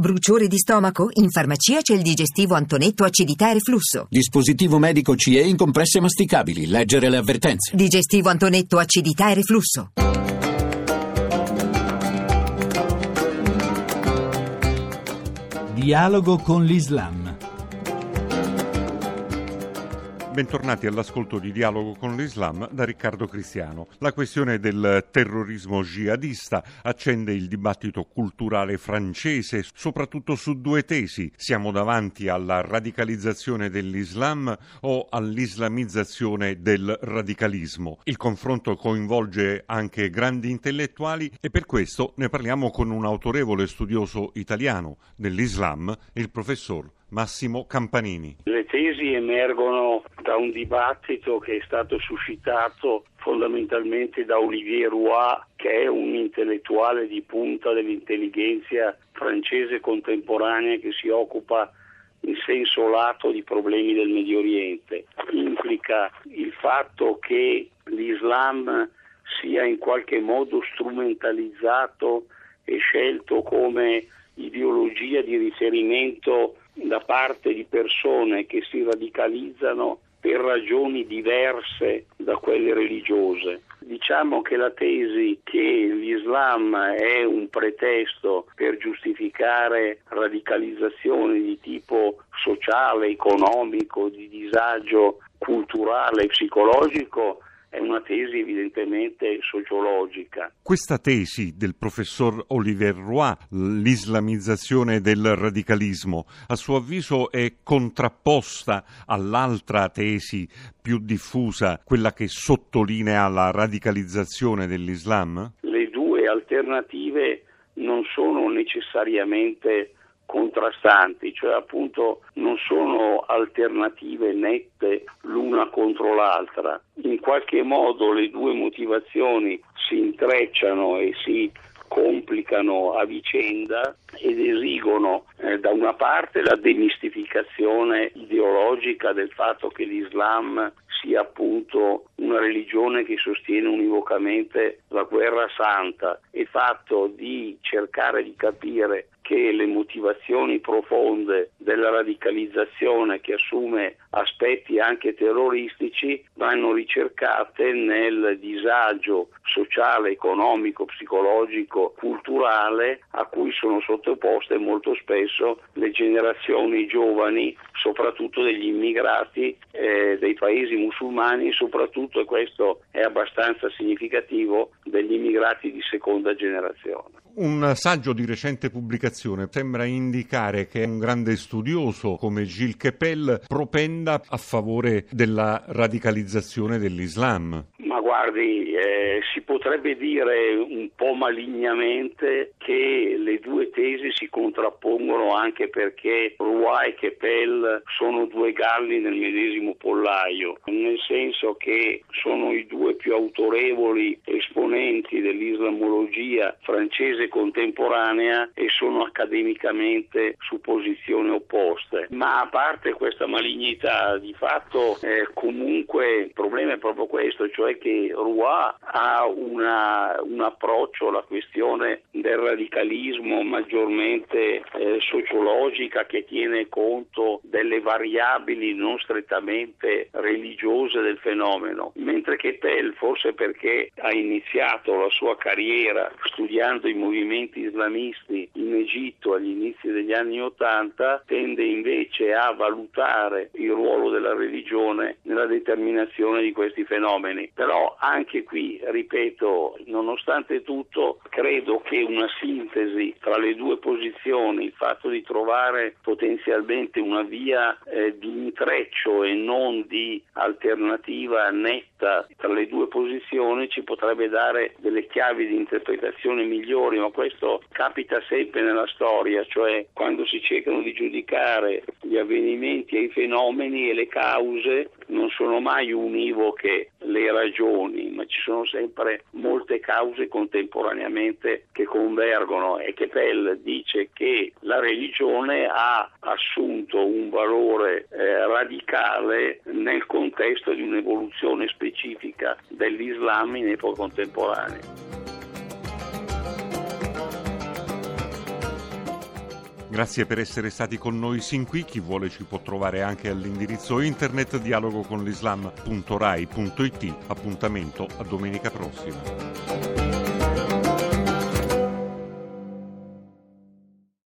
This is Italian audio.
Bruciore di stomaco? In farmacia c'è il digestivo Antonetto acidità e reflusso. Dispositivo medico CE in compresse masticabili. Leggere le avvertenze. Digestivo Antonetto acidità e reflusso. Dialogo con l'Islam. Bentornati all'ascolto di Dialogo con l'Islam da Riccardo Cristiano. La questione del terrorismo jihadista accende il dibattito culturale francese, soprattutto su due tesi. Siamo davanti alla radicalizzazione dell'Islam o all'islamizzazione del radicalismo. Il confronto coinvolge anche grandi intellettuali e per questo ne parliamo con un autorevole studioso italiano dell'Islam, il professor Massimo Campanini. Le tesi emergono da un dibattito che è stato suscitato fondamentalmente da Olivier Roy, che è un intellettuale di punta dell'intelligenza francese contemporanea che si occupa in senso lato di problemi del Medio Oriente. Implica il fatto che l'Islam sia in qualche modo strumentalizzato e scelto come ideologia di riferimento da parte di persone che si radicalizzano per ragioni diverse da quelle religiose. Diciamo che la tesi che l'Islam è un pretesto per giustificare radicalizzazioni di tipo sociale, economico, di disagio culturale e psicologico è una tesi evidentemente sociologica. Questa tesi del professor Oliver Roy, l'islamizzazione del radicalismo, a suo avviso è contrapposta all'altra tesi più diffusa, quella che sottolinea la radicalizzazione dell'Islam? Le due alternative non sono necessariamente contrastanti, cioè appunto non sono alternative nette l'una contro l'altra. In qualche modo le due motivazioni si intrecciano e si complicano a vicenda ed esigono eh, da una parte la demistificazione ideologica del fatto che l'Islam sia appunto una religione che sostiene univocamente la guerra santa e fatto di cercare di capire che le motivazioni profonde della radicalizzazione che assume aspetti anche terroristici vanno ricercate nel disagio sociale, economico, psicologico, culturale a cui sono sottoposte molto spesso le generazioni giovani, soprattutto degli immigrati eh, dei paesi musulmani, soprattutto, e questo è abbastanza significativo, degli immigrati di seconda generazione. Un saggio di recente pubblicazione sembra indicare che un grande studioso come Gilles Kepel propenda a favore della radicalizzazione dell'Islam. Ma guardi, eh, si potrebbe dire un po' malignamente che le due tesi si contrappongono anche perché Roy e Keppel sono due galli nel medesimo pollaio, nel senso che sono i due più autorevoli esponenti dell'islamologia francese contemporanea e sono accademicamente su posizioni opposte. Ma a parte questa malignità, di fatto eh, comunque il problema è proprio questo, cioè che Roy ha una, un approccio alla questione del radicalismo maggiormente eh, sociologica che tiene conto delle variabili non strettamente religiose del fenomeno, mentre che Pell, forse perché ha iniziato la sua carriera studiando i movimenti islamisti in Egitto agli inizi degli anni Ottanta, tende invece a valutare il ruolo della religione nella determinazione di questi fenomeni. Però anche qui, ripeto, nonostante tutto, credo che una sintesi tra le due posizioni, il fatto di trovare potenzialmente una via eh, di intreccio e non di alternativa netta tra le due posizioni ci potrebbe dare delle chiavi di interpretazione migliori, ma questo capita sempre nella storia, cioè quando si cercano di giudicare gli avvenimenti e i fenomeni e le cause non sono mai univoche le ragioni, ma ci sono sempre molte cause contemporaneamente che convergono e che Pell dice che la religione ha assunto un valore eh, radicale nel contesto di un'evoluzione specifica dell'Islam in epoca contemporanea. Grazie per essere stati con noi sin qui. Chi vuole ci può trovare anche all'indirizzo internet dialogoconlislam.rai.it. Appuntamento a domenica prossima.